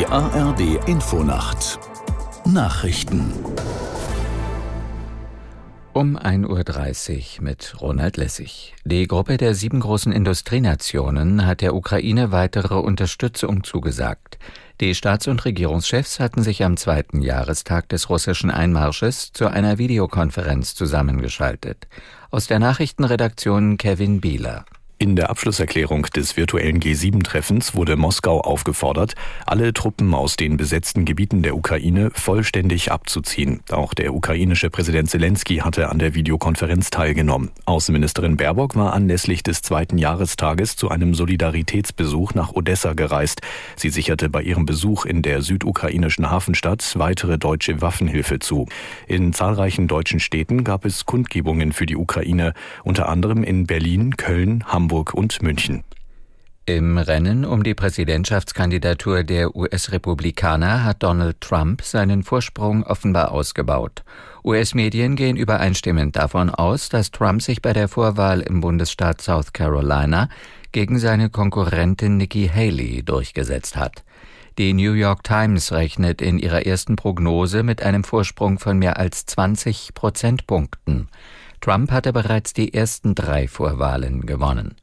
Die ARD Infonacht Nachrichten um 1.30 Uhr mit Ronald Lessig. Die Gruppe der sieben großen Industrienationen hat der Ukraine weitere Unterstützung zugesagt. Die Staats- und Regierungschefs hatten sich am zweiten Jahrestag des russischen Einmarsches zu einer Videokonferenz zusammengeschaltet. Aus der Nachrichtenredaktion Kevin Bieler. In der Abschlusserklärung des virtuellen G7-Treffens wurde Moskau aufgefordert, alle Truppen aus den besetzten Gebieten der Ukraine vollständig abzuziehen. Auch der ukrainische Präsident Zelensky hatte an der Videokonferenz teilgenommen. Außenministerin Baerbock war anlässlich des zweiten Jahrestages zu einem Solidaritätsbesuch nach Odessa gereist. Sie sicherte bei ihrem Besuch in der südukrainischen Hafenstadt weitere deutsche Waffenhilfe zu. In zahlreichen deutschen Städten gab es Kundgebungen für die Ukraine, unter anderem in Berlin, Köln, Hamburg, Hamburg und München. Im Rennen um die Präsidentschaftskandidatur der US-Republikaner hat Donald Trump seinen Vorsprung offenbar ausgebaut. US-Medien gehen übereinstimmend davon aus, dass Trump sich bei der Vorwahl im Bundesstaat South Carolina gegen seine Konkurrentin Nikki Haley durchgesetzt hat. Die New York Times rechnet in ihrer ersten Prognose mit einem Vorsprung von mehr als 20 Prozentpunkten. Trump hatte bereits die ersten drei Vorwahlen gewonnen.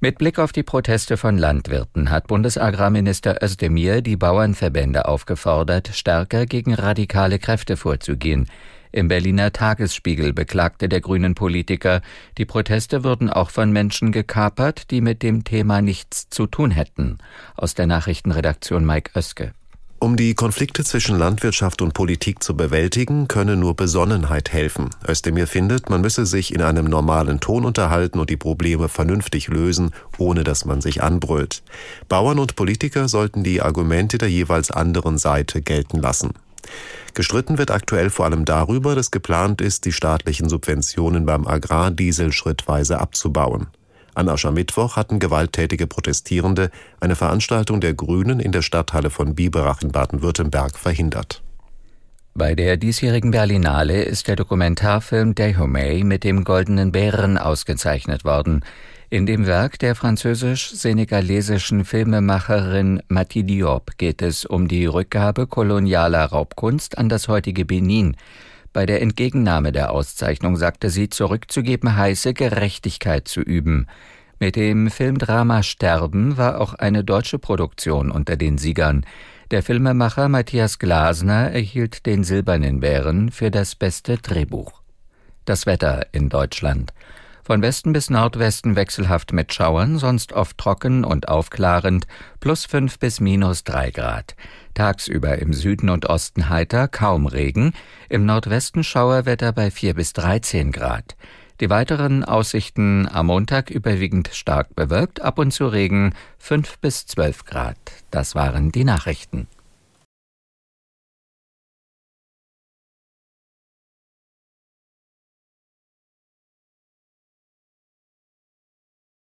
Mit Blick auf die Proteste von Landwirten hat Bundesagrarminister Özdemir die Bauernverbände aufgefordert, stärker gegen radikale Kräfte vorzugehen. Im Berliner Tagesspiegel beklagte der grünen Politiker, die Proteste würden auch von Menschen gekapert, die mit dem Thema nichts zu tun hätten. Aus der Nachrichtenredaktion Mike Oeske. Um die Konflikte zwischen Landwirtschaft und Politik zu bewältigen, könne nur Besonnenheit helfen. Özdemir findet, man müsse sich in einem normalen Ton unterhalten und die Probleme vernünftig lösen, ohne dass man sich anbrüllt. Bauern und Politiker sollten die Argumente der jeweils anderen Seite gelten lassen. Gestritten wird aktuell vor allem darüber, dass geplant ist, die staatlichen Subventionen beim Agrardiesel schrittweise abzubauen. An Aschermittwoch hatten gewalttätige Protestierende eine Veranstaltung der Grünen in der Stadthalle von Biberach in Baden-Württemberg verhindert. Bei der diesjährigen Berlinale ist der Dokumentarfilm Dahomey mit dem Goldenen Bären ausgezeichnet worden. In dem Werk der französisch-senegalesischen Filmemacherin Mati Diop geht es um die Rückgabe kolonialer Raubkunst an das heutige Benin. Bei der Entgegennahme der Auszeichnung sagte sie, zurückzugeben heiße, Gerechtigkeit zu üben. Mit dem Filmdrama Sterben war auch eine deutsche Produktion unter den Siegern. Der Filmemacher Matthias Glasner erhielt den Silbernen Bären für das beste Drehbuch. Das Wetter in Deutschland. Von Westen bis Nordwesten wechselhaft mit Schauern, sonst oft trocken und aufklarend, plus fünf bis minus drei Grad. Tagsüber im Süden und Osten heiter, kaum Regen, im Nordwesten Schauerwetter bei vier bis dreizehn Grad. Die weiteren Aussichten am Montag überwiegend stark bewölkt, ab und zu Regen fünf bis zwölf Grad. Das waren die Nachrichten.